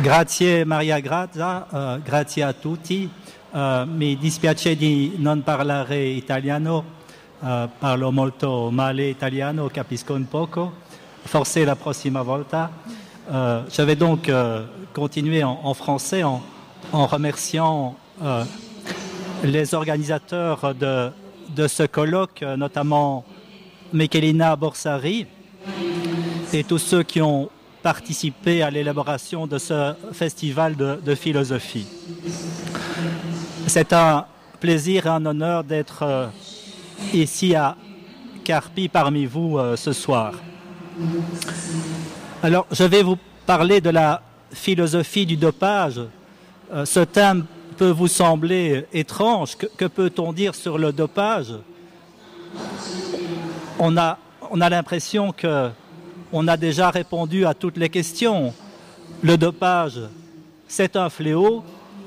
Grazie Maria Grazia, uh, grazie a tutti. Uh, mi dispiace di non parlare italiano, uh, parlo molto male italiano, capisco un poco, forse la prossima volta. je vais donc continuer en, français en, remerciant les organisateurs de, de, ce colloque, notamment Michelina Borsari et tous ceux qui ont participé à l'élaboration de ce festival de, de philosophie. C'est un plaisir et un honneur d'être euh, ici à Carpi parmi vous euh, ce soir. Alors, je vais vous parler de la philosophie du dopage. Euh, ce thème peut vous sembler étrange. Que, que peut-on dire sur le dopage? On a, on a l'impression que on a déjà répondu à toutes les questions. Le dopage, c'est un fléau.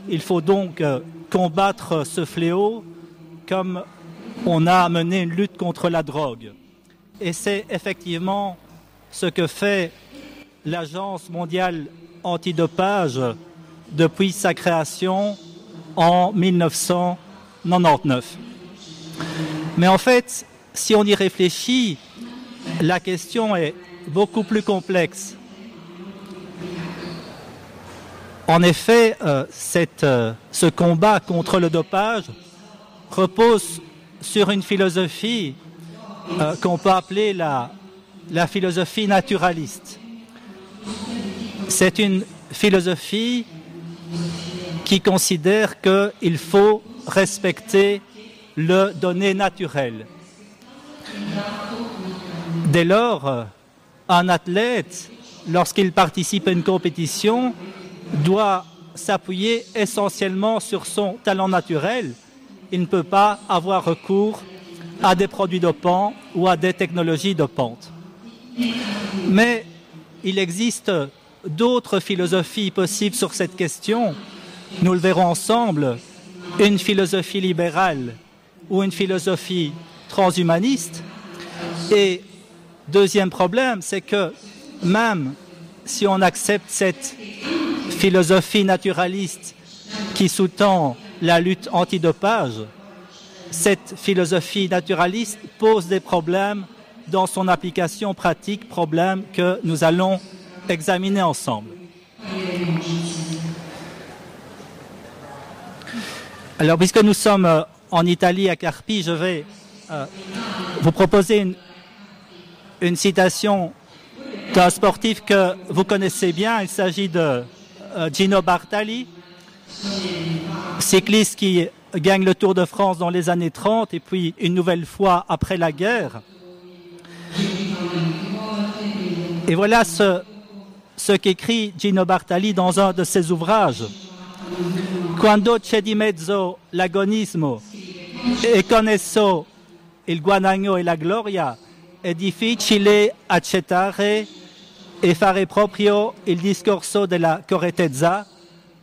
Il faut donc euh, combattre ce fléau comme on a mené une lutte contre la drogue. Et c'est effectivement ce que fait l'Agence mondiale antidopage depuis sa création en 1999. Mais en fait, si on y réfléchit, la question est beaucoup plus complexe. En effet, euh, euh, ce combat contre le dopage repose sur une philosophie euh, qu'on peut appeler la, la philosophie naturaliste. C'est une philosophie qui considère qu'il faut respecter le donné naturel. Dès lors, un athlète, lorsqu'il participe à une compétition, doit s'appuyer essentiellement sur son talent naturel. Il ne peut pas avoir recours à des produits dopants ou à des technologies dopantes. Mais il existe d'autres philosophies possibles sur cette question. Nous le verrons ensemble, une philosophie libérale ou une philosophie transhumaniste. Et deuxième problème, c'est que même si on accepte cette philosophie naturaliste qui sous-tend la lutte antidopage, cette philosophie naturaliste pose des problèmes dans son application pratique, problèmes que nous allons examiner ensemble. Alors, puisque nous sommes en Italie, à Carpi, je vais euh, vous proposer une, une citation d'un sportif que vous connaissez bien. Il s'agit de euh, Gino Bartali, cycliste qui gagne le Tour de France dans les années 30 et puis une nouvelle fois après la guerre. Et voilà ce, ce qu'écrit Gino Bartali dans un de ses ouvrages. Quando c'è di mezzo l'agonismo e con esso il guadagno e la gloria, difficile accettare e fare proprio il discorso della correttezza,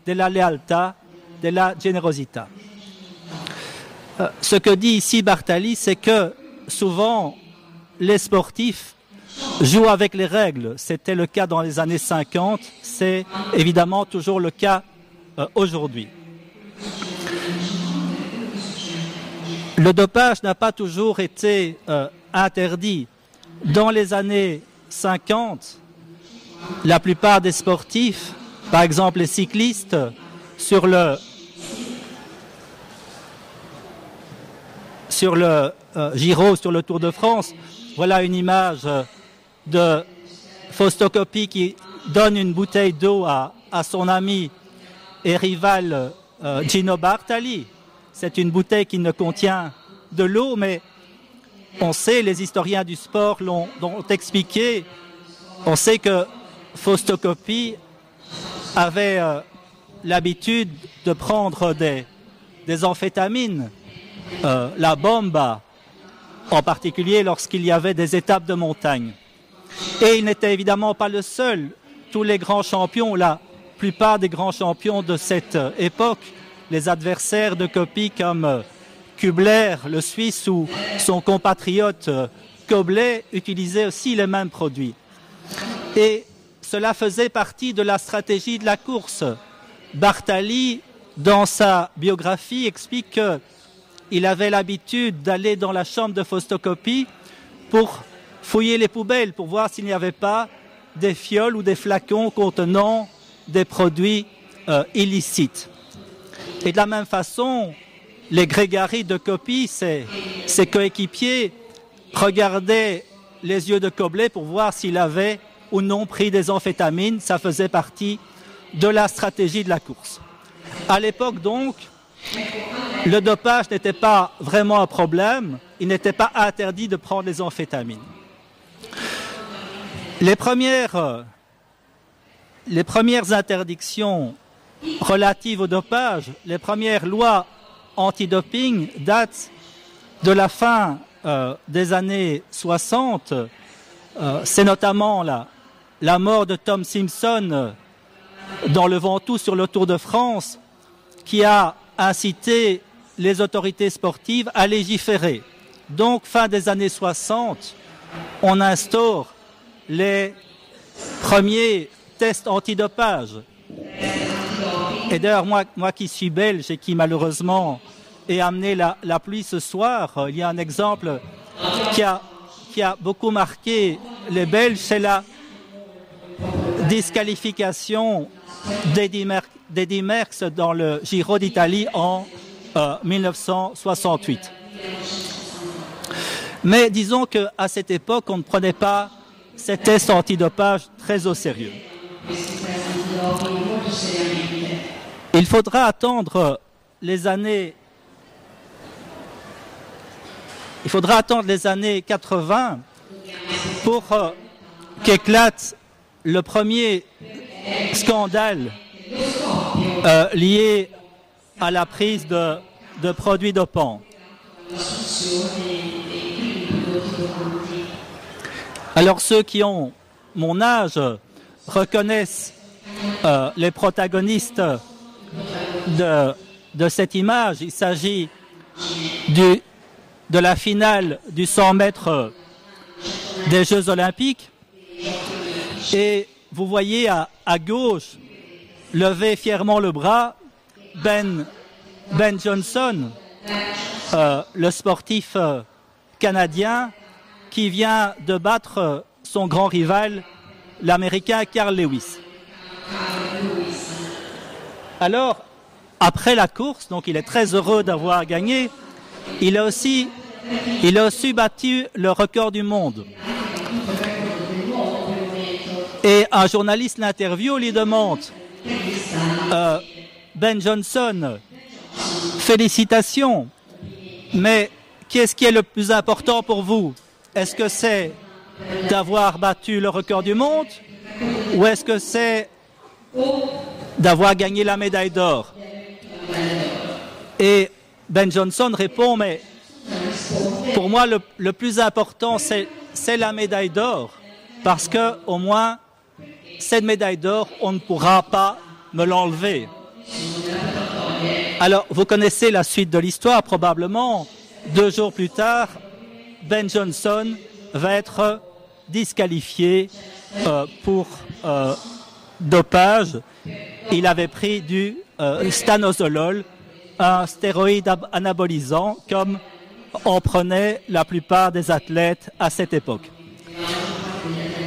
della lealtà, della generosità. Euh, ce que dit ici Bartali, c'est que souvent les sportifs jouent avec les règles. C'était le cas dans les années 50, c'est évidemment toujours le cas euh, aujourd'hui. Le dopage n'a pas toujours été euh, interdit. Dans les années 50, la plupart des sportifs, par exemple les cyclistes, sur le sur le euh, Giro, sur le Tour de France, voilà une image de Faustocopie qui donne une bouteille d'eau à, à, son ami et rival euh, Gino Bartali. C'est une bouteille qui ne contient de l'eau, mais on sait, les historiens du sport l'ont expliqué, on sait que Faustocopie avait euh, l'habitude de prendre des, des amphétamines, euh, la bomba, en particulier lorsqu'il y avait des étapes de montagne. Et il n'était évidemment pas le seul. Tous les grands champions, la plupart des grands champions de cette euh, époque, les adversaires de Copie comme Kubler, le Suisse, ou son compatriote Koblet, utilisaient aussi les mêmes produits. Et cela faisait partie de la stratégie de la course. Bartali, dans sa biographie, explique qu'il avait l'habitude d'aller dans la chambre de photocopie pour fouiller les poubelles, pour voir s'il n'y avait pas des fioles ou des flacons contenant des produits euh, illicites. Et de la même façon, les grégaries de copie, ses, coéquipiers regardaient les yeux de Coblet pour voir s'il avait ou non pris des amphétamines. Ça faisait partie de la stratégie de la course. À l'époque, donc, le dopage n'était pas vraiment un problème. Il n'était pas interdit de prendre des amphétamines. Les premières interdictions relatives au dopage, les premières lois antidoping datent de la fin euh, des années 60. Euh, C'est notamment la, la mort de Tom Simpson euh, dans le Ventoux sur le Tour de France qui a incité les autorités sportives à légiférer. Donc, fin des années 60, on instaure les premiers tests antidopage. Et d'ailleurs, moi, moi qui suis belge et qui malheureusement ai amené la, pluie ce soir, il y a un exemple qui a, qui a beaucoup marqué les Belges, c'est la disqualification d'Eddie Mer Merckx dans le Giro d'Italie en euh, 1968. Mais disons qu'à cette époque, on ne prenait pas ces tests antidopage très au sérieux. Il faudra attendre les années il faudra attendre les années 80 pour euh, qu'éclate le premier scandale euh, lié à la prise de, produits dopants. Alors ceux qui ont mon âge reconnaissent euh, les protagonistes de, cette image. Il s'agit de la finale du 100 mètres des Jeux olympiques. Et vous voyez à, à gauche lever fièrement le bras Ben, ben Johnson, euh, le sportif euh, canadien qui vient de battre son grand rival, l'Américain Carl Lewis. Alors, après la course, donc il est très heureux d'avoir gagné, il a aussi, il a aussi battu le record du monde. Et un journaliste l'interview, lui demande euh, Ben Johnson, félicitations, mais qu'est-ce qui est le plus important pour vous? Est-ce que c'est d'avoir battu le record du monde ou est-ce que c'est d'avoir gagné la médaille d'or? Et Ben Johnson répond, mais pour moi, le, plus important, c'est la médaille d'or, parce que au moins, cette médaille d'or, on ne pourra pas me l'enlever. Alors, vous connaissez la suite de l'histoire, probablement. Deux jours plus tard, Ben Johnson va être disqualifié euh, pour euh, dopage. Il avait pris du euh, stanozolol, un stéroïde anabolisant, comme en prenaient la plupart des athlètes à cette époque.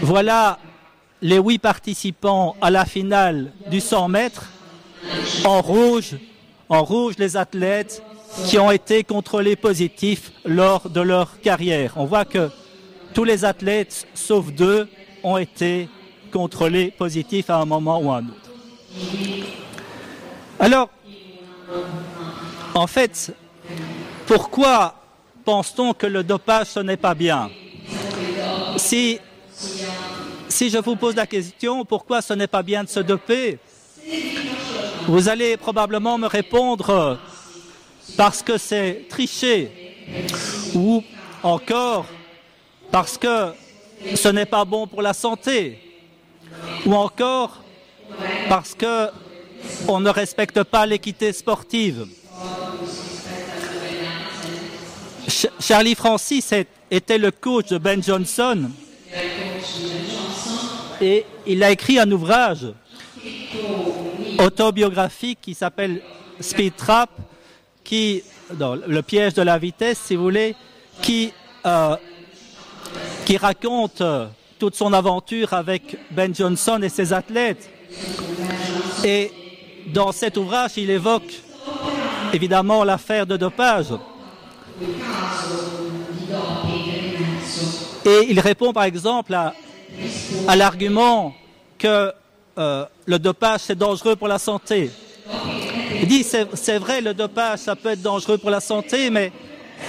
Voilà les huit participants à la finale du 100 mètres. En rouge, en rouge les athlètes qui ont été contrôlés positifs lors de leur carrière. On voit que tous les athlètes, sauf deux, ont été contrôlés positifs à un moment ou à un autre. Alors, en fait, pourquoi pense-t-on que le dopage ce n'est pas bien? Si si je vous pose la question pourquoi ce n'est pas bien de se doper, vous allez probablement me répondre parce que c'est tricher ou encore parce que ce n'est pas bon pour la santé ou encore parce que on ne respecte pas l'équité sportive. Ch Charlie Francis était le coach de Ben Johnson Et il a écrit un ouvrage autobiographique qui s'appelle Speed Trap, qui, le piège de la vitesse, si vous voulez, qui, euh, raconte toute son aventure avec Ben Johnson et ses athlètes. Dans cet ouvrage, il évoque évidemment l'affaire de dopage. Et il répond par exemple à, l'argument que euh, le dopage c'est dangereux pour la santé. Il dit c'est vrai le dopage ça peut être dangereux pour la santé, mais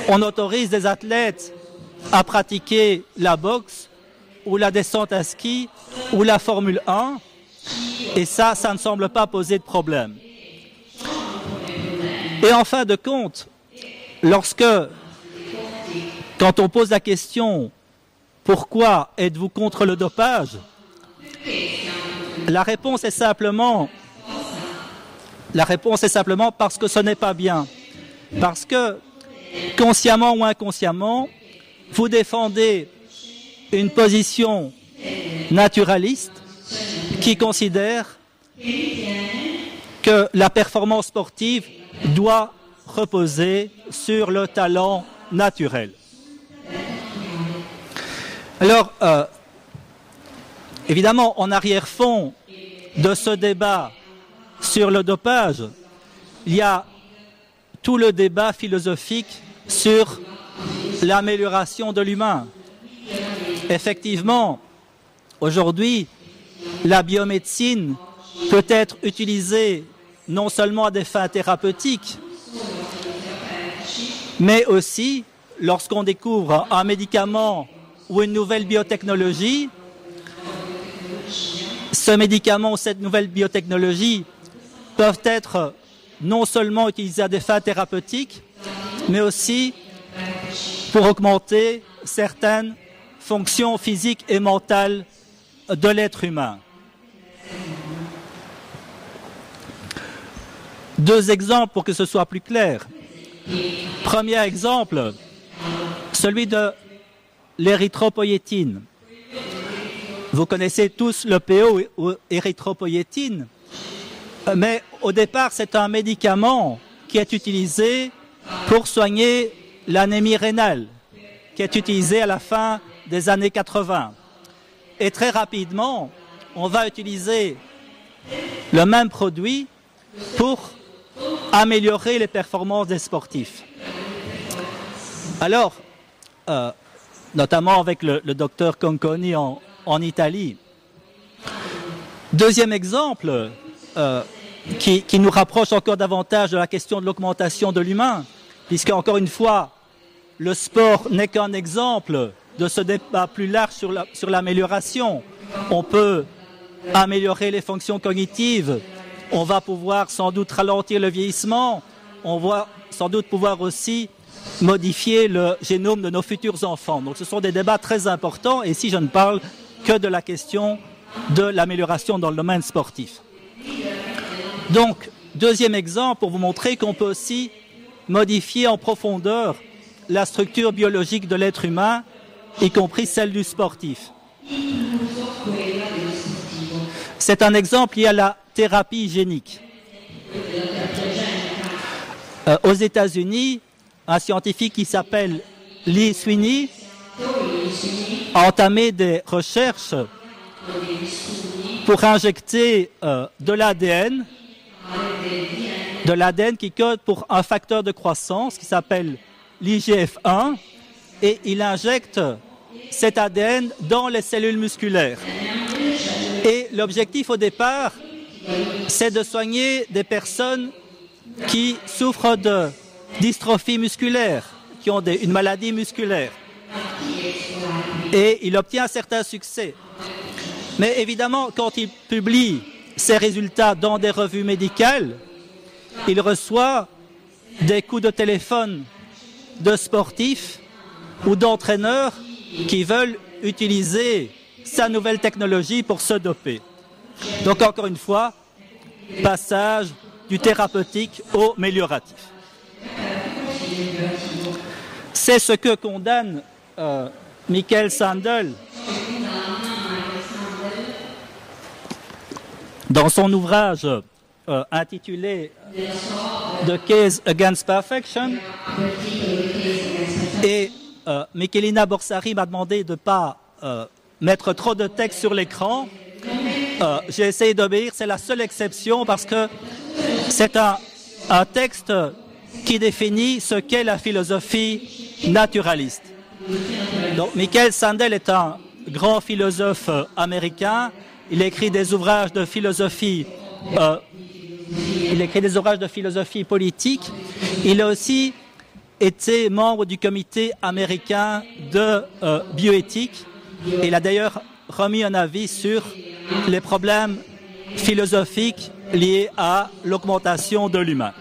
on autorise des athlètes à pratiquer la boxe ou la descente à ski ou la Formule 1 et ça, ça ne semble pas poser de problème. Et en fin de compte, lorsque, quand on pose la question pourquoi êtes-vous contre le dopage? La réponse est simplement la réponse est simplement parce que ce n'est pas bien. Parce que, consciemment ou inconsciemment, vous défendez une position naturaliste qui considère que la performance sportive doit reposer sur le talent naturel. Alors, euh, évidemment, en arrière-fond de ce débat sur le dopage, il y a tout le débat philosophique sur l'amélioration de l'humain. Effectivement, aujourd'hui, la biomédecine peut être utilisée non seulement à des fins thérapeutiques, mais aussi lorsqu'on découvre un médicament ou une nouvelle biotechnologie, ce médicament ou cette nouvelle biotechnologie peuvent être non seulement utilisés à des fins thérapeutiques, mais aussi pour augmenter certaines fonctions physiques et mentales de l'être humain. Deux exemples pour que ce soit plus clair. Premier exemple, celui de l'érythropoïétine. Vous connaissez tous le PO ou érythropoïétine, mais au départ, c'est un médicament qui est utilisé pour soigner l'anémie rénale, qui est utilisé à la fin des années 80. Et très rapidement, on va utiliser le même produit pour améliorer les performances des sportifs. Alors, euh, notamment avec le, docteur Conconi en, Italie. Deuxième exemple, euh, qui, qui, nous rapproche encore davantage de la question de l'augmentation de l'humain, puisque encore une fois, le sport n'est qu'un exemple de ce débat plus large sur l'amélioration. on peut améliorer les fonctions cognitives, on va pouvoir sans doute ralentir le vieillissement, on va sans doute pouvoir aussi modifier le génome de nos futurs enfants. Donc ce sont des débats très importants et ici je ne parle que de la question de l'amélioration dans le domaine sportif. Donc, deuxième exemple pour vous montrer qu'on peut aussi modifier en profondeur la structure biologique de l'être humain, y compris celle du sportif. C'est un exemple lié à la thérapie hygiénique. Euh, aux États-Unis, un scientifique qui s'appelle Lee Sweeney a entamé des recherches pour injecter euh, de l'ADN, de l'ADN qui code pour un facteur de croissance qui s'appelle l'IGF1, et il injecte cet ADN dans les cellules musculaires. Et l'objectif au départ, c'est de soigner des personnes qui souffrent de dystrophie musculaire, qui ont une maladie musculaire. Et il obtient un certain succès. Mais évidemment, quand il publie ses résultats dans des revues médicales, il reçoit des coups de téléphone de sportifs ou d'entraîneurs qui veulent utiliser sa nouvelle technologie pour se doper. Donc encore une fois, passage du thérapeutique au mélioratif. C'est ce que condamne euh, Michael Sandel Dans son ouvrage euh, intitulé The Case Against Perfection, et euh, Michelina Borsari m'a demandé de ne pas mettre trop de texte sur l'écran. Euh, J'ai essayé d'obéir, c'est la seule exception parce que c'est un, un texte qui définit ce qu'est la philosophie naturaliste. Donc, Michael Sandel est un grand philosophe euh, américain. Il écrit des ouvrages de philosophie. Euh, il écrit des ouvrages de philosophie politique. Il a aussi été membre du comité américain de euh, bioéthique. Il a d'ailleurs remis un avis sur les problèmes philosophiques liés à l'augmentation de l'humain.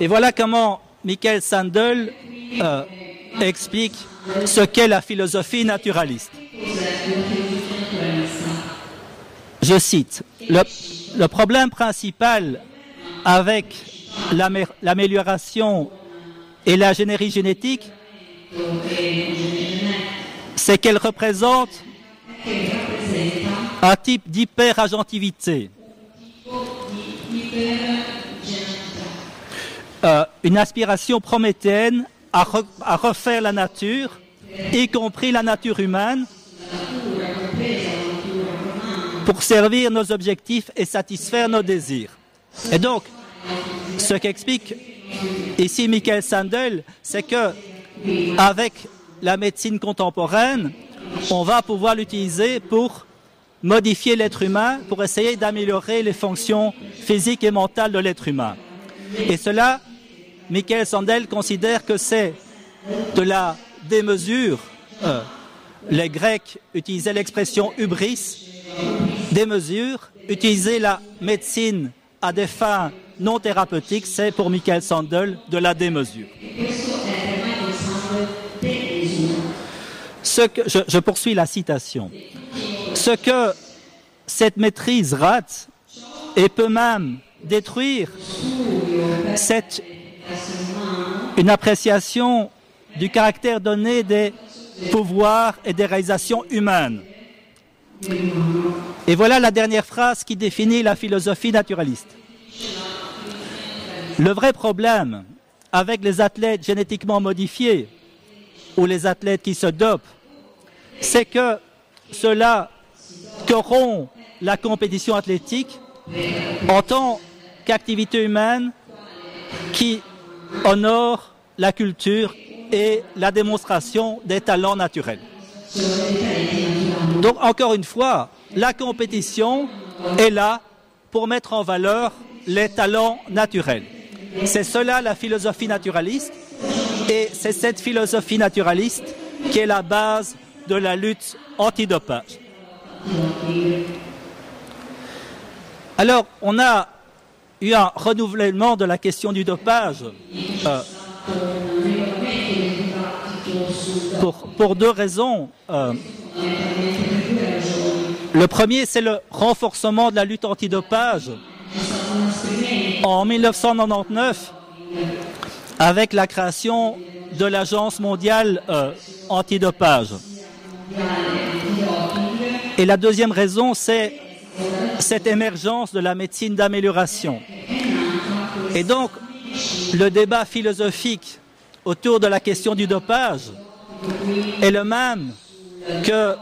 Et voilà comment Michael Sandel euh, explique ce qu'est la philosophie naturaliste. Je cite, le, le problème principal avec l'amélioration et la générie génétique, c'est qu'elle représente un type d'hyperagentivité. Euh, une aspiration prométhéenne à, re, à, refaire la nature, y compris la nature humaine, pour servir nos objectifs et satisfaire nos désirs. Et donc, ce qu'explique ici Michael Sandel, c'est que avec la médecine contemporaine, on va pouvoir l'utiliser pour modifier l'être humain, pour essayer d'améliorer les fonctions physiques et mentales de l'être humain. Et cela, Michael Sandel considère que c'est de la démesure. Euh, les Grecs utilisaient l'expression hubris, démesure. Utiliser la médecine à des fins non thérapeutiques, c'est pour Michael Sandel de la démesure. Je, je poursuis la citation. Ce que cette maîtrise rate et peut même détruire, c'est une appréciation du caractère donné des pouvoirs et des réalisations humaines. Et voilà la dernière phrase qui définit la philosophie naturaliste. Le vrai problème avec les athlètes génétiquement modifiés ou les athlètes qui se dopent, c'est que cela corrompt la compétition athlétique en tant qu'activité humaine qui honore la culture et la démonstration des talents naturels. Donc, encore une fois, la compétition est là pour mettre en valeur les talents naturels. C'est cela la philosophie naturaliste et c'est cette philosophie naturaliste qui est la base de la lutte antidopage. Alors, on a eu un renouvellement de la question du dopage euh, pour, deux raisons. Euh, le premier, c'est le renforcement de la lutte antidopage en 1999 avec la création de l'Agence mondiale euh, antidopage. Et la deuxième raison, c'est cette émergence de la médecine d'amélioration. Et donc, le débat philosophique autour de la question du dopage est le même que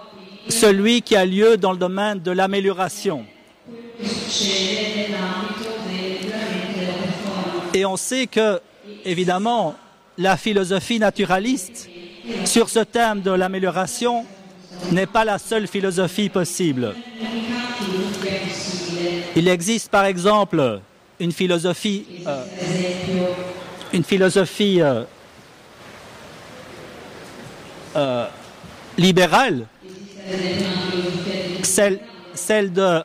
celui qui a lieu dans le domaine de l'amélioration. Et on sait que, évidemment, la philosophie naturaliste sur ce thème de l'amélioration n'est pas la seule philosophie possible. Il existe par exemple une philosophie, euh, une philosophie euh, euh, libérale, celle, de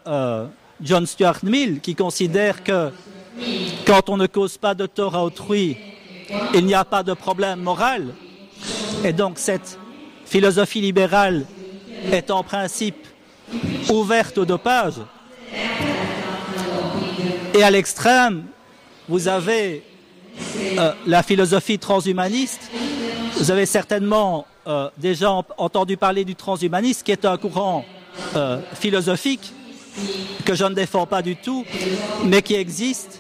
John Stuart Mill, qui considère que quand on ne cause pas de tort à autrui, il n'y a pas de problème moral. Et donc cette philosophie libérale est en principe ouverte au dopage. Et à l'extrême, vous avez euh, la philosophie transhumaniste. Vous avez certainement euh, déjà entendu parler du transhumanisme, qui est un courant euh, philosophique que je ne défends pas du tout, mais qui existe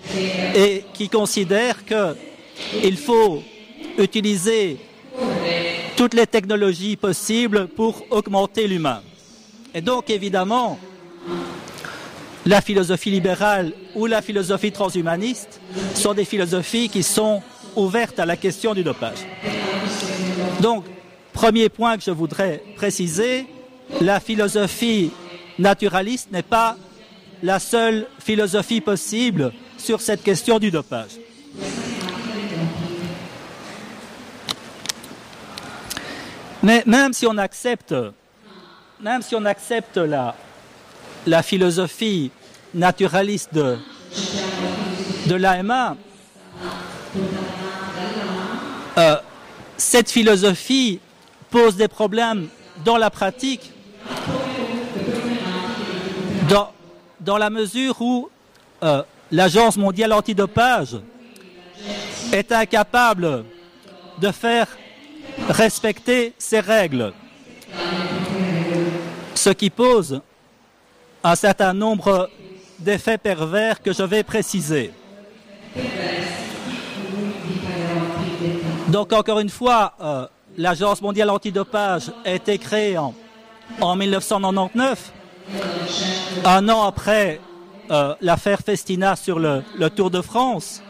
et qui considère qu'il faut utiliser toutes les technologies possibles pour augmenter l'humain. Et donc, évidemment, la philosophie libérale ou la philosophie transhumaniste sont des philosophies qui sont ouvertes à la question du dopage. Donc, premier point que je voudrais préciser, la philosophie naturaliste n'est pas la seule philosophie possible sur cette question du dopage. Mais même si on accepte, même si on accepte la, philosophie naturaliste de, de l'AMA, euh, cette philosophie pose des problèmes dans la pratique, dans, dans la mesure où euh, l'Agence mondiale antidopage est incapable de faire respecter ses règles, ce qui pose un certain nombre d'effets pervers que je vais préciser. Donc encore une fois, euh, l'Agence mondiale antidopage a été créée en, en 1999, un an après euh, l'affaire Festina sur le, Tour de France,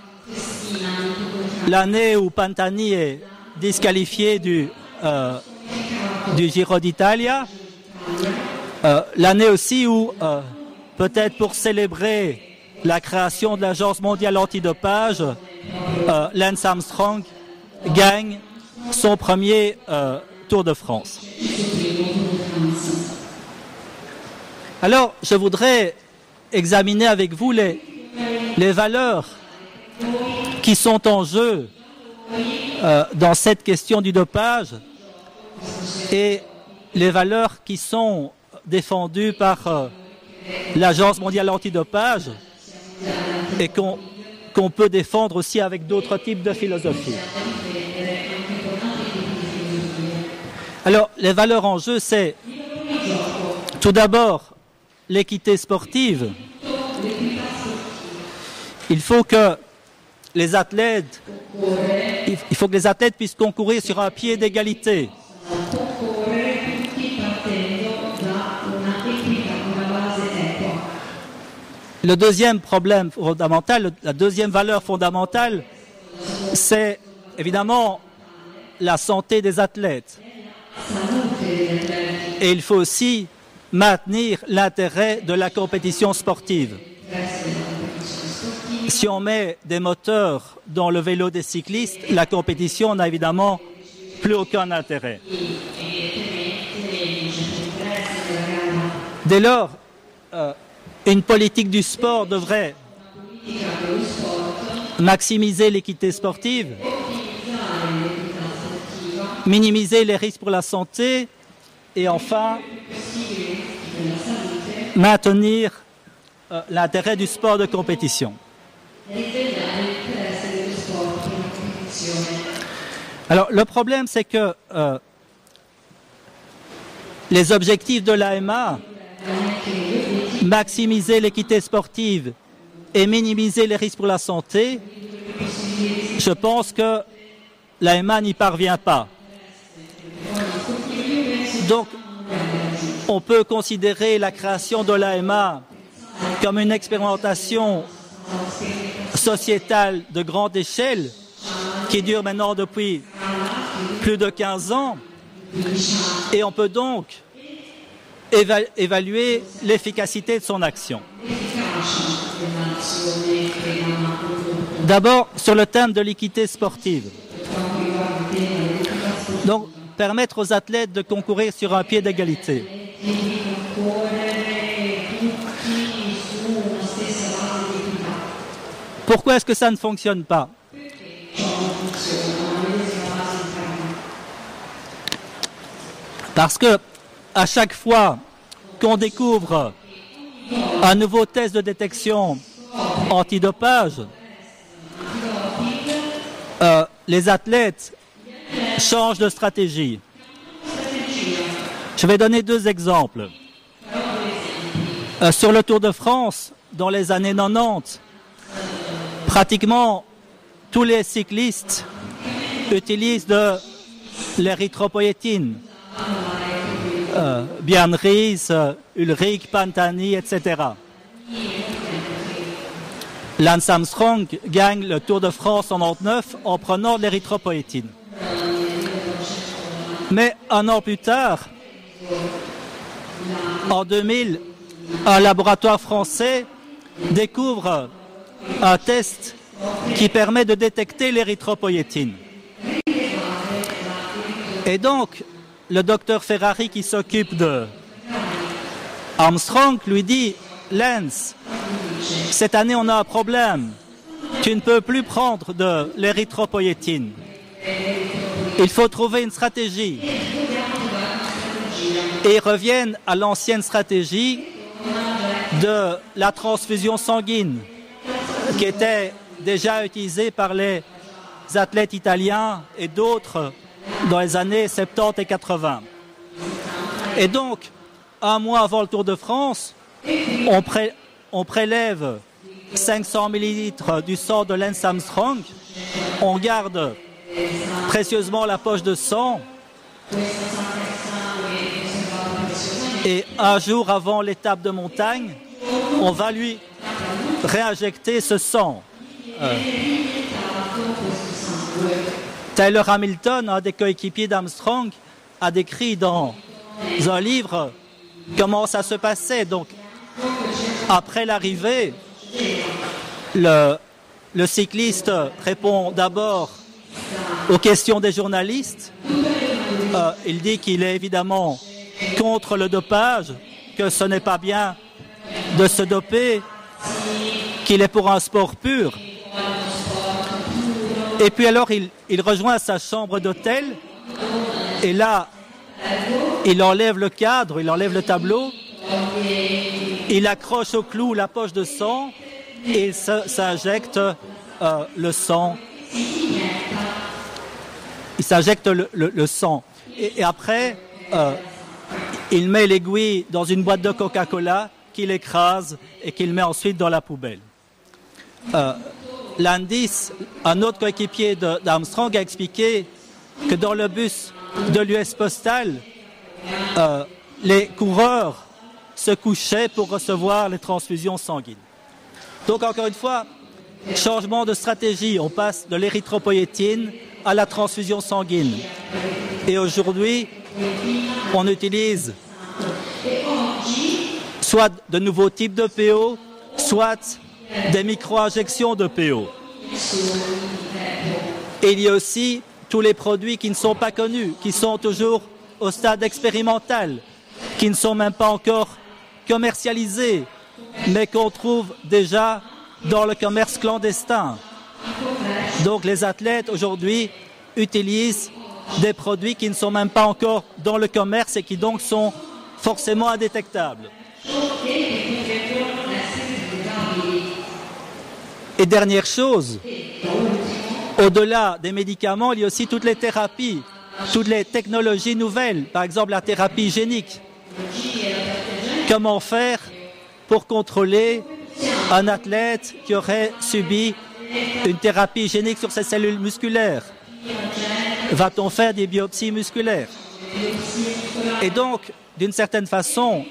l'année où Pantani est disqualifié du, euh, du Giro d'Italia, euh, l'année aussi où, euh, peut-être pour célébrer la création de l'Agence mondiale antidopage, Lance Armstrong gagne son premier Tour de France. Alors, je voudrais examiner avec vous les, les valeurs qui sont en jeu euh, dans cette question du dopage et les valeurs qui sont défendues par euh, l'Agence mondiale antidopage et qu'on peut défendre aussi avec d'autres types de philosophies. Alors, les valeurs en jeu, c'est tout d'abord l'équité sportive. Il faut que les athlètes, il faut que les athlètes puissent concourir sur un pied d'égalité. Le deuxième problème fondamental, la deuxième valeur fondamentale, c'est évidemment la santé des athlètes. Et il faut aussi maintenir l'intérêt de la compétition sportive. Si on met des moteurs dans le vélo des cyclistes, la compétition n'a évidemment plus aucun intérêt. Dès lors, euh, une politique du sport devrait maximiser l'équité sportive, minimiser les risques pour la santé et enfin maintenir euh, l'intérêt du sport de compétition. Alors le problème c'est que euh, les objectifs de l'AMA maximiser l'équité sportive et minimiser les risques pour la santé, je pense que l'AMA n'y parvient pas. Donc, on peut considérer la création de l'AMA comme une expérimentation sociétale de grande échelle qui dure maintenant depuis plus de 15 ans. Et on peut donc évaluer l'efficacité de son action. D'abord, sur le thème de l'équité sportive. Donc, permettre aux athlètes de concourir sur un pied d'égalité. Pourquoi est-ce que ça ne fonctionne pas Parce que à chaque fois qu'on découvre un nouveau test de détection antidopage, euh, les athlètes changent de stratégie. Je vais donner deux exemples. Euh, sur le Tour de France, dans les années 90, pratiquement tous les cyclistes utilisent de l'érythropoïétine. Euh, euh, Ulrich Pantani, etc. Lance Armstrong gagne le Tour de France en 99 en prenant de l'érythropoïétine. Mais un an plus tard, en 2000, un laboratoire français découvre un test qui permet de détecter l'érythropoïétine. Et donc, le docteur Ferrari qui s'occupe de Armstrong lui dit, Lance, cette année on a un problème. Tu ne peux plus prendre de l'érythropoïétine. Il faut trouver une stratégie. Et ils reviennent à l'ancienne stratégie de la transfusion sanguine qui était déjà utilisée par les athlètes italiens et d'autres dans les années 70 et 80. Et donc, un mois avant le Tour de France, on, prélève 500 millilitres du sang de Lance Armstrong, on garde précieusement la poche de sang, et un jour avant l'étape de montagne, on va lui réinjecter ce sang. Euh, Taylor Hamilton, un des coéquipiers d'Armstrong, a décrit dans un livre comment ça se passait. Donc, après l'arrivée, le, cycliste répond d'abord aux questions des journalistes. Euh, il dit qu'il est évidemment contre le dopage, que ce n'est pas bien de se doper, qu'il est pour un sport pur. Et puis alors, il, rejoint sa chambre d'hôtel. Et là, il enlève le cadre, il enlève le tableau. Il accroche au clou la poche de sang et il s'injecte euh, le sang. Il s'injecte le, sang. Et, après, euh, il met l'aiguille dans une boîte de Coca-Cola qu'il écrase et qu'il met ensuite dans la poubelle. Euh, Landis, un autre coéquipier d'Armstrong, a expliqué que dans le bus de l'US Postal, euh, les coureurs se couchaient pour recevoir les transfusions sanguines. Donc encore une fois, changement de stratégie. On passe de l'érythropoïétine à la transfusion sanguine. Et aujourd'hui, on utilise soit de nouveaux types de PO, soit des micro-injections de PO. Il y a aussi tous les produits qui ne sont pas connus, qui sont toujours au stade expérimental, qui ne sont même pas encore commercialisés, mais qu'on trouve déjà dans le commerce clandestin. Donc les athlètes aujourd'hui utilisent des produits qui ne sont même pas encore dans le commerce et qui donc sont forcément indétectables. Et dernière chose, au-delà des médicaments, il y a aussi toutes les thérapies, toutes les technologies nouvelles, par exemple la thérapie génique. Comment faire pour contrôler un athlète qui aurait subi une thérapie génique sur ses cellules musculaires? Va-t-on faire des biopsies musculaires? Et donc, d'une certaine façon,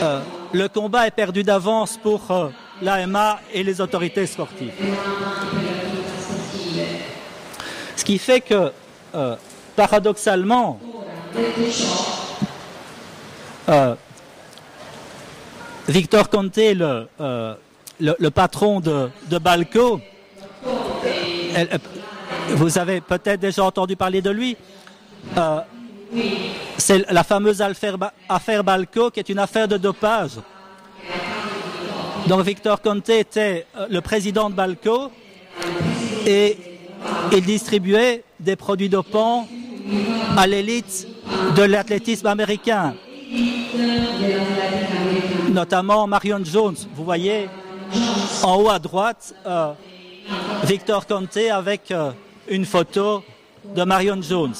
euh, le combat est perdu d'avance pour euh, l'AMA et les autorités sportives. Ce qui fait que, euh, paradoxalement, Victor Conte, le, le, patron de, de Balco, vous avez peut-être déjà entendu parler de lui. Euh, c'est la fameuse affaire, Balco, qui est une affaire de dopage. Donc Victor Conte était euh, le président de Balco et il distribuait des produits dopants à l'élite de l'athlétisme américain, notamment Marion Jones. Vous voyez en haut à droite euh, Victor Conte avec une photo de Marion Jones.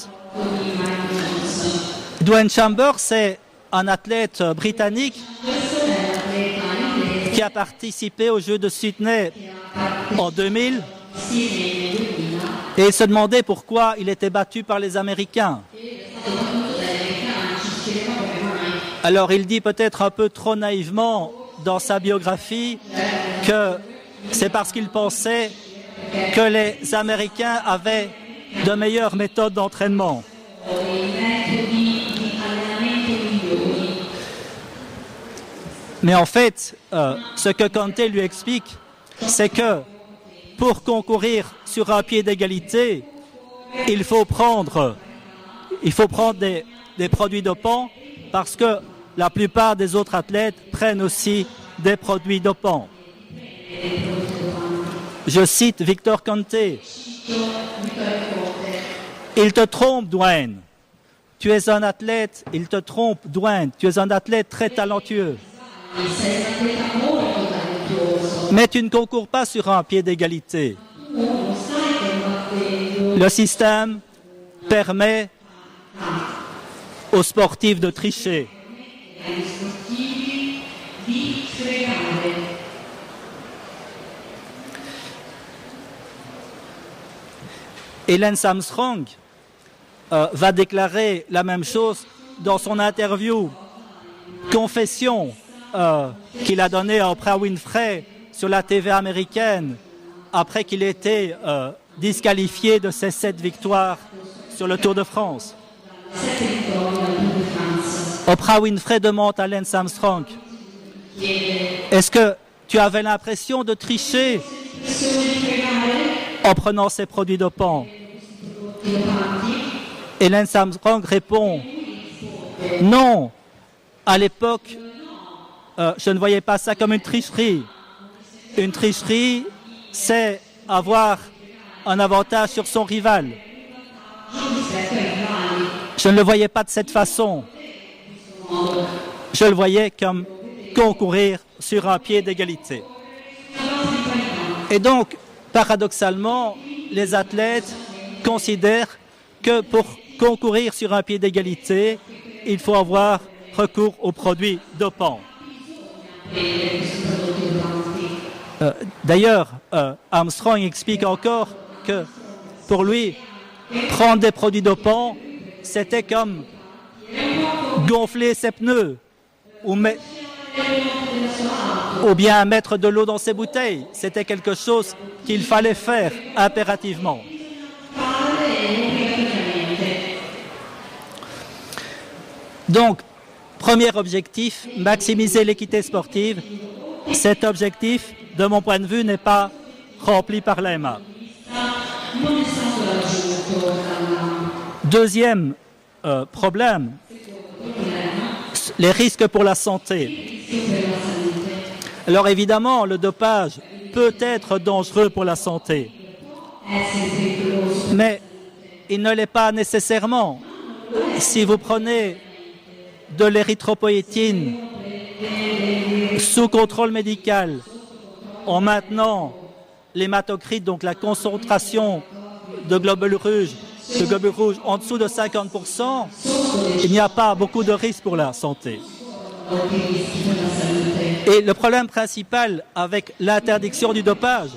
Dwayne Chambers, c'est un athlète britannique qui a participé aux Jeux de Sydney en 2000 et se demandait pourquoi il était battu par les Américains. Alors il dit peut-être un peu trop naïvement dans sa biographie que c'est parce qu'il pensait que les Américains avaient de meilleures méthodes d'entraînement. Mais en fait, euh, ce que Conte lui explique, c'est que pour concourir sur un pied d'égalité, il faut prendre, des, produits dopants parce que la plupart des autres athlètes prennent aussi des produits dopants. Je cite Victor Conte. Il te trompe, Dwayne. Tu es un athlète, il te trompe, Dwayne. Tu es un athlète très talentueux. Mais tu ne concours pas sur un pied d'égalité. Le système permet aux sportifs de tricher. Hélène Armstrong euh, va déclarer la même chose dans son interview confession euh, qu'il a donnée à Oprah Winfrey sur la TV américaine après qu'il ait été euh, disqualifié de ses sept victoires sur le Tour de France. Oprah Winfrey demande à Lance Armstrong Est-ce que tu avais l'impression de tricher en prenant ces produits dopants? Et Lance Armstrong répond Non, à l'époque, euh, je ne voyais pas ça comme une tricherie. Une tricherie, c'est avoir un avantage sur son rival. Je ne le voyais pas de cette façon. Je le voyais comme concourir sur un pied d'égalité. Et donc, paradoxalement, les athlètes considèrent que pour concourir sur un pied d'égalité, il faut avoir recours aux produits dopants. Euh, D'ailleurs, euh, Armstrong explique encore que pour lui, prendre des produits dopants, c'était comme gonfler ses pneus ou, ou bien mettre de l'eau dans ses bouteilles. C'était quelque chose qu'il fallait faire impérativement. Donc, premier objectif, maximiser l'équité sportive. Cet objectif, de mon point de vue, n'est pas rempli par l'EMA. Deuxième euh, problème, les risques pour la santé. Alors évidemment, le dopage peut être dangereux pour la santé, mais il ne l'est pas nécessairement. Si vous prenez de l'érythropoïétine sous contrôle médical en maintenant l'hématocrite, donc la concentration de globules rouges, de globules rouges en dessous de 50%, il n'y a pas beaucoup de risques pour la santé. Et le problème principal avec l'interdiction du dopage,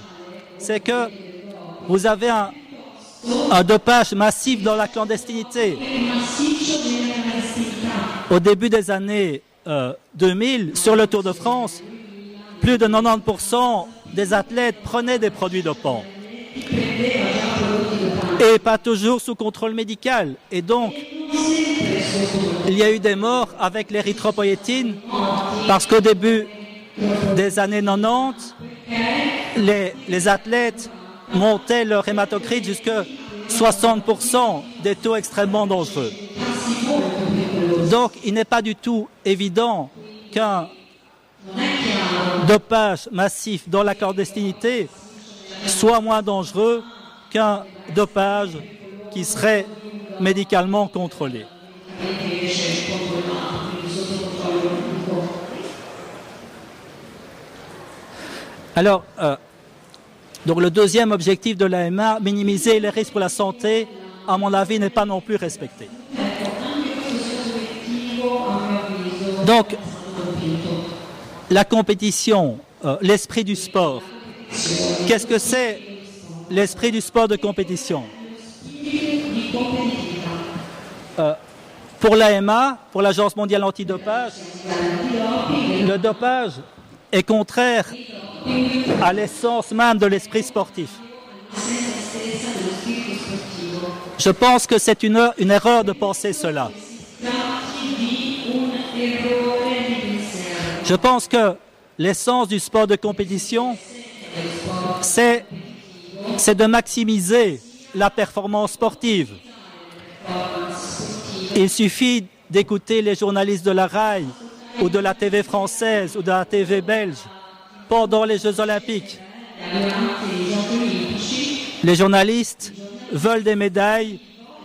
c'est que vous avez un dopage massif dans la clandestinité. Au début des années euh, 2000, sur le Tour de France, plus de 90% des athlètes prenaient des produits dopants. Et pas toujours sous contrôle médical. Et donc, il y a eu des morts avec l'érythropoïétine parce qu'au début des années 90, les, les athlètes montaient leur hématocrite jusqu'à 60% des taux extrêmement dangereux. Donc, il n'est pas du tout évident qu'un dopage massif dans la clandestinité soit moins dangereux qu'un dopage qui serait médicalement contrôlé. Alors, euh, le deuxième objectif de l'AMA, minimiser les risques pour la santé, à mon avis, n'est pas non plus respecté. Donc, la compétition euh, l'esprit du sport. Qu'est-ce que c'est l'esprit du sport de compétition? Euh, Pour l'AMA, pour l'Agence mondiale antidopage, le dopage est contraire à l'essence même de l'esprit sportif. Je pense que c'est une, une erreur de penser cela. Je pense que l'essence du sport de compétition, c'est de maximiser la performance sportive. Il suffit d'écouter les journalistes de la RAI ou de la TV française ou de la TV belge pendant les Jeux olympiques. Les journalistes veulent des médailles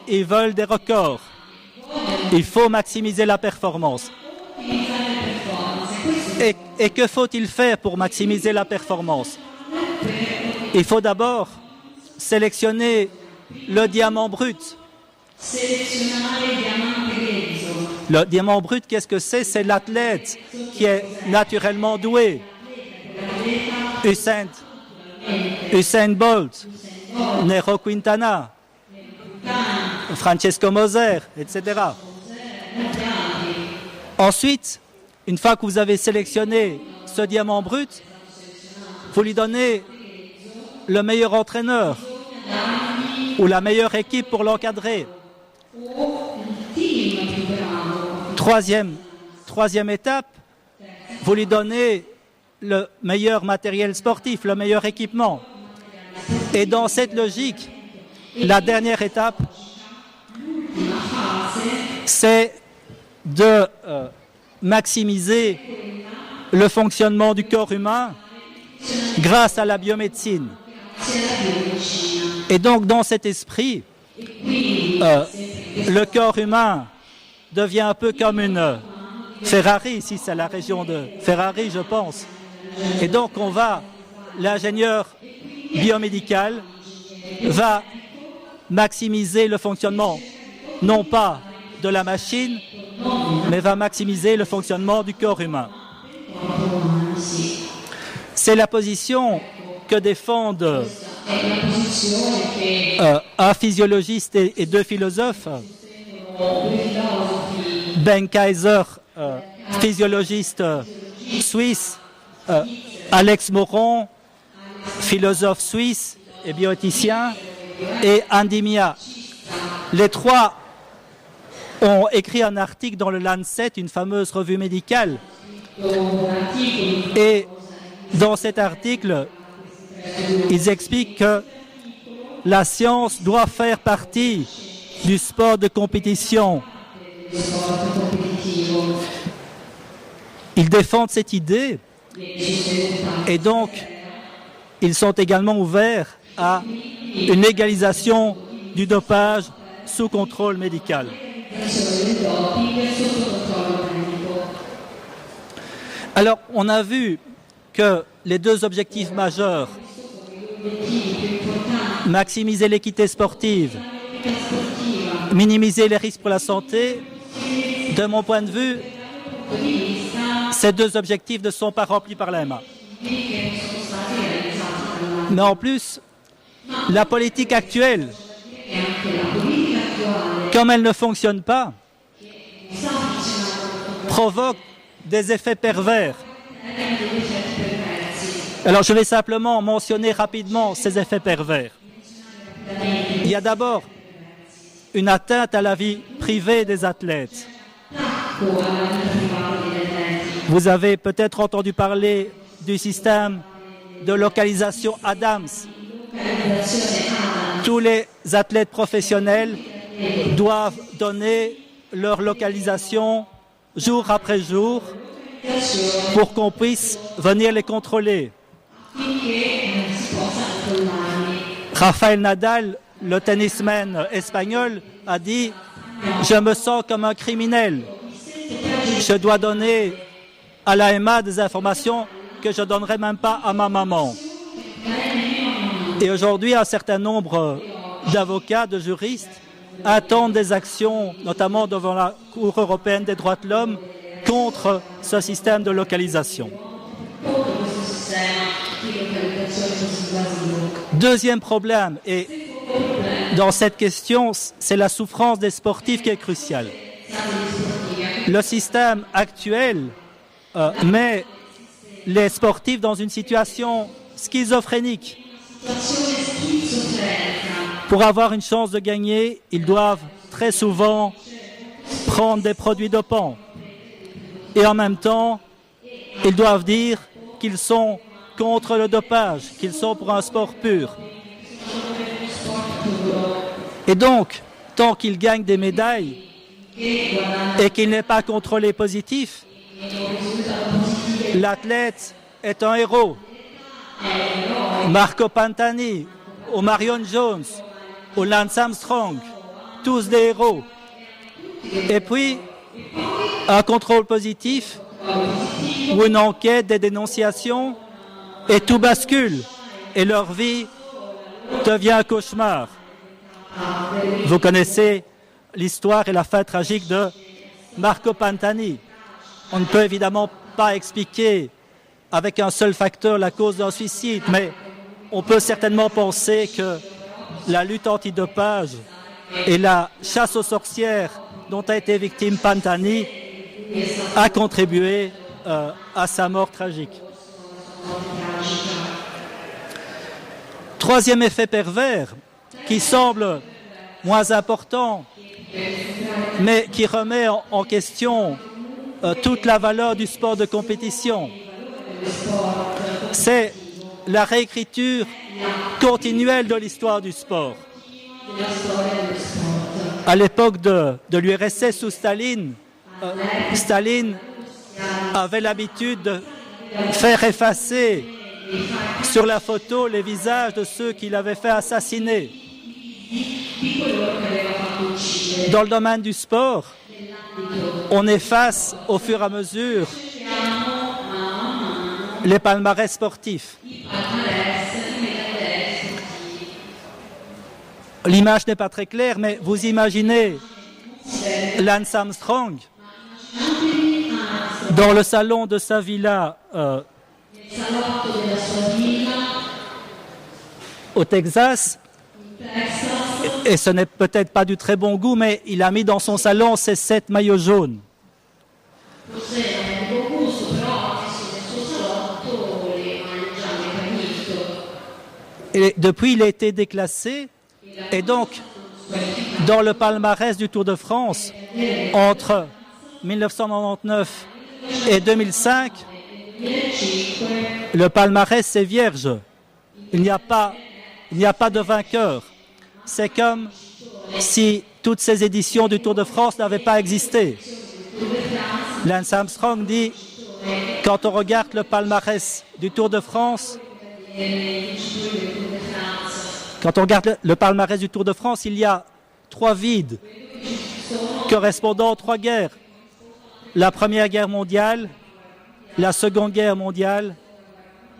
et veulent des records. Il faut maximiser la performance. Et, que faut-il faire pour maximiser la performance? Il faut d'abord sélectionner le diamant brut. Le diamant brut, qu'est-ce que c'est? C'est l'athlète qui est naturellement doué. Usain, Usain Bolt, Nero Quintana, Francesco Moser, etc. Ensuite, une fois que vous avez sélectionné ce diamant brut, vous lui donnez le meilleur entraîneur ou la meilleure équipe pour l'encadrer. Troisième, étape, vous lui donnez le meilleur matériel sportif, le meilleur équipement. Et dans cette logique, la dernière étape, c'est de euh, maximiser le fonctionnement du corps humain grâce à la biomédecine. Et donc, dans cet esprit, euh, le corps humain devient un peu comme une Ferrari, ici c'est la région de Ferrari, je pense. Et donc, on va, l'ingénieur biomédical va maximiser le fonctionnement, non pas de la machine, mais va maximiser le fonctionnement du corps humain. C'est la position que défendent euh, un physiologiste et, deux philosophes, Ben Kaiser, euh, physiologiste suisse, euh, Alex Moron, philosophe suisse et bioéthicien, et Andy Mia. Les trois ont écrit un article dans le Lancet, une fameuse revue médicale. Et dans cet article, ils expliquent que la science doit faire partie du sport de compétition. Ils défendent cette idée et donc ils sont également ouverts à une égalisation du dopage sous contrôle médical. Alors, on a vu que les deux objectifs majeurs, maximiser l'équité sportive, minimiser les risques pour la santé, de mon point de vue, ces deux objectifs ne sont pas remplis par l'EMA. Mais en plus, la politique actuelle, comme elle ne fonctionne pas, provoque des effets pervers. Alors je vais simplement mentionner rapidement ces effets pervers. Il y a d'abord une atteinte à la vie privée des athlètes. Vous avez peut-être entendu parler du système de localisation Adams. Tous les athlètes professionnels doivent donner leur localisation jour après jour pour qu'on puisse venir les contrôler. Rafael Nadal, le tennisman espagnol, a dit Je me sens comme un criminel. Je dois donner à l'AMA des informations que je ne donnerai même pas à ma maman. Et aujourd'hui, un certain nombre d'avocats, de juristes, attendent des actions, notamment devant la Cour européenne des droits de l'homme, contre ce système de localisation. Deuxième problème, et dans cette question, c'est la souffrance des sportifs qui est cruciale. Le système actuel euh, met les sportifs dans une situation schizophrénique. Pour avoir une chance de gagner, ils doivent très souvent prendre des produits dopants. Et en même temps, ils doivent dire qu'ils sont contre le dopage, qu'ils sont pour un sport pur. Et donc, tant qu'ils gagnent des médailles et qu'il n'est pas contrôlé positif, l'athlète est un héros. Marco Pantani, ou Marion Jones, ou Lance Armstrong, tous des héros. Et puis, un contrôle positif ou une enquête, des dénonciations, et tout bascule. Et leur vie devient un cauchemar. Vous connaissez l'histoire et la fin tragique de Marco Pantani. On ne peut évidemment pas expliquer avec un seul facteur la cause d'un suicide, mais on peut certainement penser que la lutte antidopage et la chasse aux sorcières dont a été victime Pantani a contribué euh, à sa mort tragique. Troisième effet pervers, qui semble moins important, mais qui remet en, question euh, toute la valeur du sport de compétition, c'est la réécriture continuelle de l'histoire du sport. À l'époque de, l'URSS sous Staline, euh, Staline avait l'habitude de faire effacer sur la photo les visages de ceux qui l'avaient fait assassiner. Dans le domaine du sport, on efface au fur et à mesure les palmarès sportifs. L'image n'est pas très claire, mais vous imaginez Lance Armstrong dans le salon de sa villa euh, au Texas. Et ce n'est peut-être pas du très bon goût, mais il a mis dans son salon ses sept maillots jaunes. Depuis, il a été déclassé. Et donc, dans le palmarès du Tour de France, entre 1999 et 2005, le palmarès est vierge. Il n'y a pas, il n'y a pas de vainqueur. C'est comme si toutes ces éditions du Tour de France n'avaient pas existé. Lance Armstrong dit, quand on regarde le palmarès du Tour de France, quand on regarde le palmarès du Tour de France, il y a trois vides correspondant aux trois guerres. La Première Guerre mondiale, la Seconde Guerre mondiale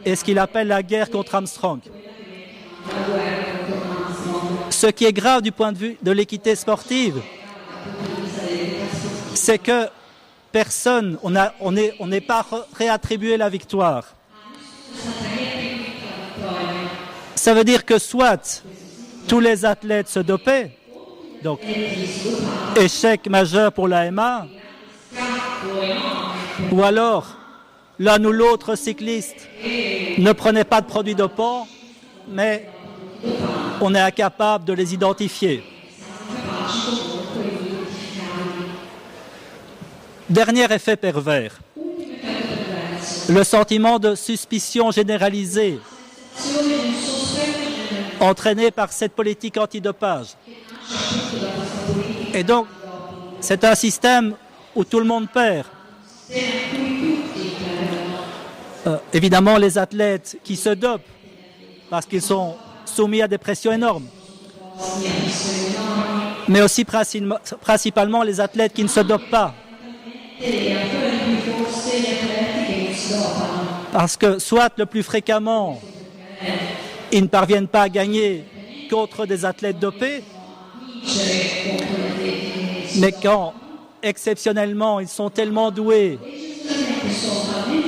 et ce qu'il appelle la guerre contre Armstrong. Ce qui est grave du point de vue de l'équité sportive, c'est que personne, on n'est pas réattribué la victoire. Ça veut dire que soit tous les athlètes se dopaient, donc échec majeur pour l'AMA, ou alors l'un ou l'autre cycliste ne prenait pas de produits dopants, mais on est incapable de les identifier. Dernier effet pervers, le sentiment de suspicion généralisée entraîné par cette politique antidopage. Et donc, c'est un système où tout le monde perd. Euh, évidemment, les athlètes qui se dopent parce qu'ils sont soumis à des pressions énormes. Mais aussi principalement les athlètes qui ne se dopent pas. Parce que soit le plus fréquemment, ils ne parviennent pas à gagner contre des athlètes dopés, mais quand exceptionnellement ils sont tellement doués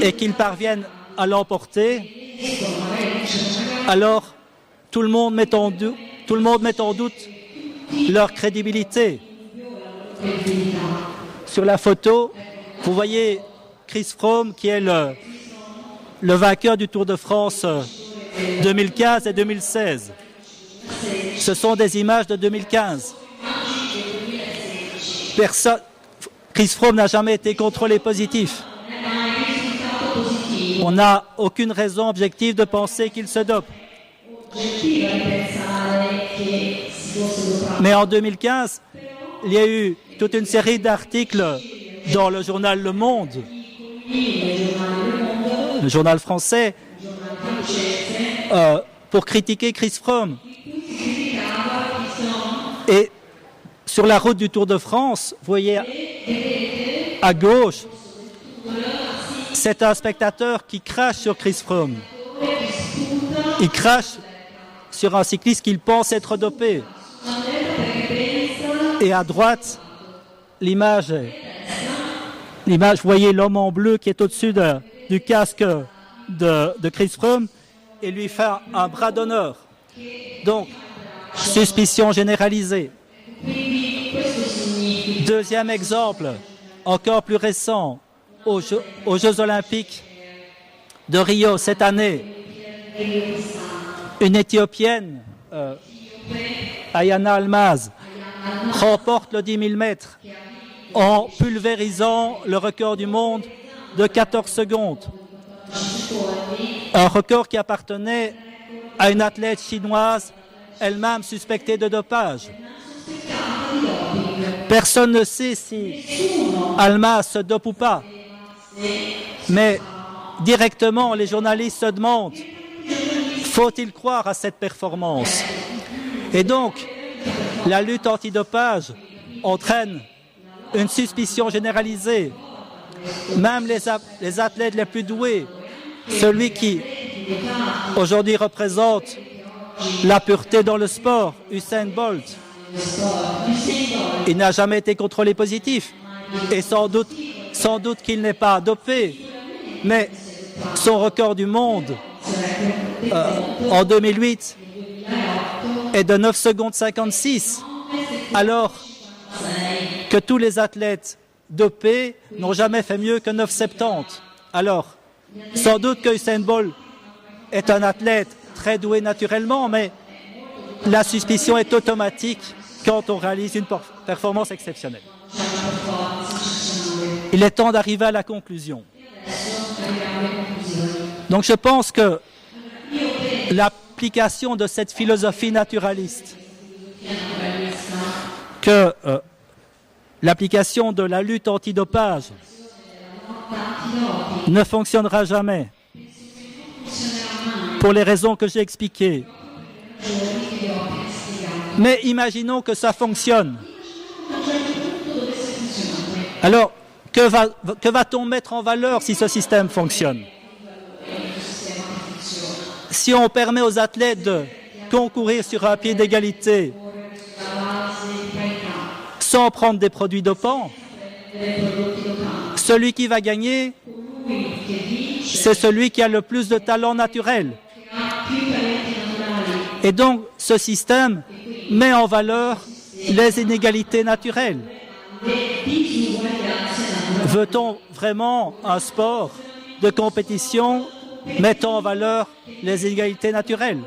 et qu'ils parviennent à l'emporter, alors tout le monde met en doute, leur crédibilité. Sur la photo, vous voyez Chris Froome qui est le, le vainqueur du Tour de France 2015 et 2016. Ce sont des images de 2015. Personne, Chris Froome n'a jamais été contrôlé positif. On n'a aucune raison objective de penser qu'il se dope. Mais en 2015, il y a eu toute une série d'articles dans le journal Le Monde, le journal français, euh, pour critiquer Chris Froome. Et sur la route du Tour de France, vous voyez à gauche, c'est un spectateur qui crache sur Chris Froome. Il crache sur un cycliste qu'il pense être dopé. Et à droite, l'image, l'image, vous voyez l'homme en bleu qui est au-dessus du casque de, Chris Froome et lui fait un bras d'honneur. Donc, suspicion généralisée. Deuxième exemple, encore plus récent, aux Jeux, aux Jeux olympiques de Rio cette année, une Éthiopienne, euh, Ayana Almaz, remporte le 10 000 mètres en pulvérisant le record du monde de 14 secondes. Un record qui appartenait à une athlète chinoise elle-même suspectée de dopage. Personne ne sait si Alma se dope ou pas. Mais directement, les journalistes se demandent, faut-il croire à cette performance? Et donc, la lutte antidopage entraîne une suspicion généralisée. Même les, les athlètes les plus doués, celui qui aujourd'hui représente la pureté dans le sport, Usain Bolt, il n'a jamais été contrôlé positif. Et sans doute, sans doute qu'il n'est pas dopé. Mais son record du monde euh, en 2008 est de 9 secondes 56. Alors que tous les athlètes dopés n'ont jamais fait mieux que 9,70. Alors, sans doute que Usain Bolt est un athlète très doué naturellement, mais la suspicion est automatique quand on réalise une performance exceptionnelle. Il est temps d'arriver à la conclusion. Donc je pense que l'application de cette philosophie naturaliste, que euh, l'application de la lutte antidopage ne fonctionnera jamais pour les raisons que j'ai expliquées. Mais imaginons que ça fonctionne. Alors, que va-t-on mettre en valeur si ce système fonctionne? Si on permet aux athlètes de concourir sur un pied d'égalité sans prendre des produits dopants, celui qui va gagner, c'est celui qui a le plus de talent naturel. Et donc, ce système met en valeur les inégalités naturelles. Veut-on vraiment un sport de compétition mettant en valeur les inégalités naturelles?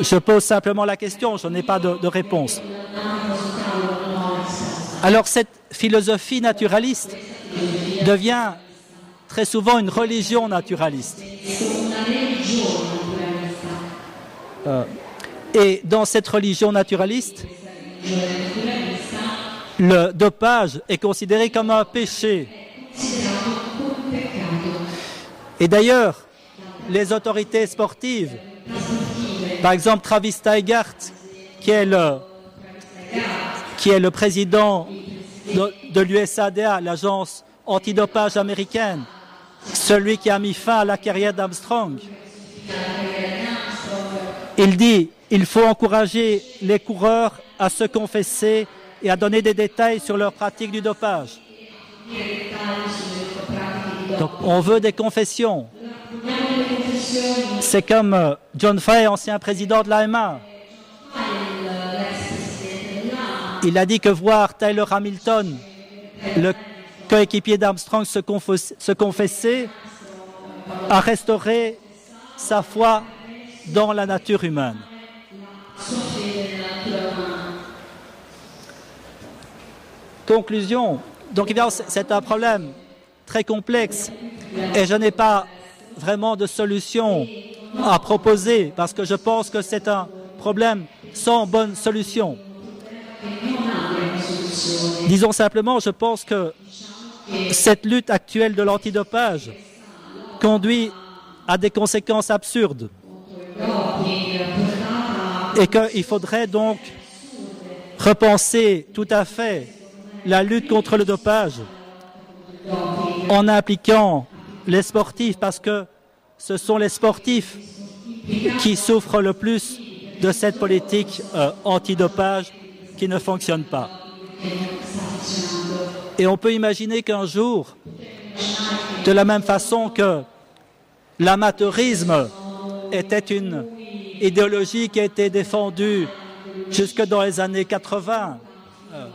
Je pose simplement la question, je n'ai pas de, de réponse. Alors cette philosophie naturaliste devient très souvent une religion naturaliste. Euh, et dans cette religion naturaliste, le dopage est considéré comme un péché. Et d'ailleurs, les autorités sportives, par exemple Travis Tigart, qui est le, président de, de l'USADA, l'agence antidopage américaine, celui qui a mis fin à la carrière d'Armstrong. Il dit, il faut encourager les coureurs à se confesser et à donner des détails sur leur pratique du dopage. Donc on veut des confessions. C'est comme euh, John Fay, ancien président de l'AMA. Il a dit que voir Tyler Hamilton, le coéquipier d'Armstrong, se, se confesser, a restauré sa foi dans la nature humaine. Conclusion. Donc évidemment, c'est un problème très complexe et je n'ai pas vraiment de solution à proposer parce que je pense que c'est un problème sans bonne solution. Disons simplement, je pense que cette lutte actuelle de l'antidopage conduit à des conséquences absurdes et qu'il faudrait donc repenser tout à fait la lutte contre le dopage en impliquant les sportifs parce que ce sont les sportifs qui souffrent le plus de cette politique euh, antidopage qui ne fonctionne pas. Et on peut imaginer qu'un jour, de la même façon que l'amateurisme était une idéologie qui a été défendue jusque dans les années 80, euh,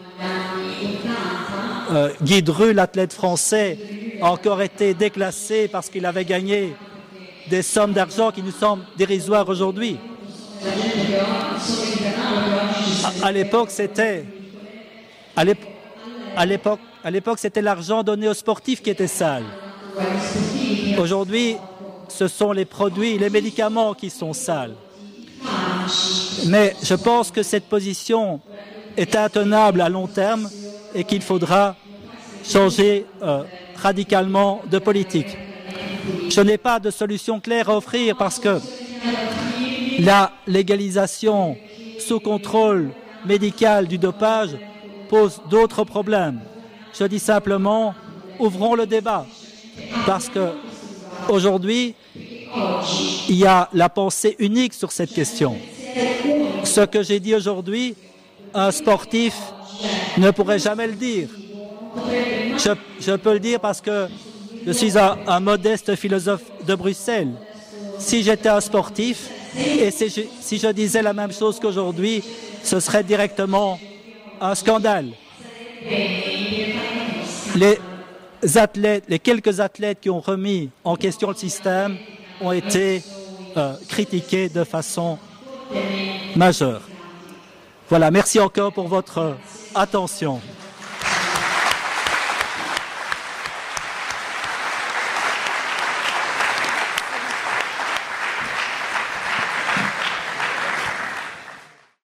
euh, Guy Dru, l'athlète français, a encore été déclassé parce qu'il avait gagné des sommes d'argent qui nous semblent dérisoires aujourd'hui. À, l'époque, c'était à l'époque, à l'époque, c'était l'argent donné aux sportifs qui était sale. Aujourd'hui, ce sont les produits, les médicaments qui sont sales. Mais je pense que cette position est intenable à long terme et qu'il faudra changer euh, radicalement de politique. Je n'ai pas de solution claire à offrir parce que la légalisation sous contrôle médical du dopage pose d'autres problèmes. Je dis simplement, ouvrons le débat parce que aujourd'hui, il y a la pensée unique sur cette question. Ce que j'ai dit aujourd'hui, un sportif ne pourrait jamais le dire. Je, peux le dire parce que je suis un, modeste philosophe de Bruxelles. Si j'étais un sportif et si je, si je disais la même chose qu'aujourd'hui, ce serait directement un scandale. Les athlètes, les quelques athlètes qui ont remis en question le système ont été euh, critiqués de façon majeure. Voilà, merci encore pour votre attention.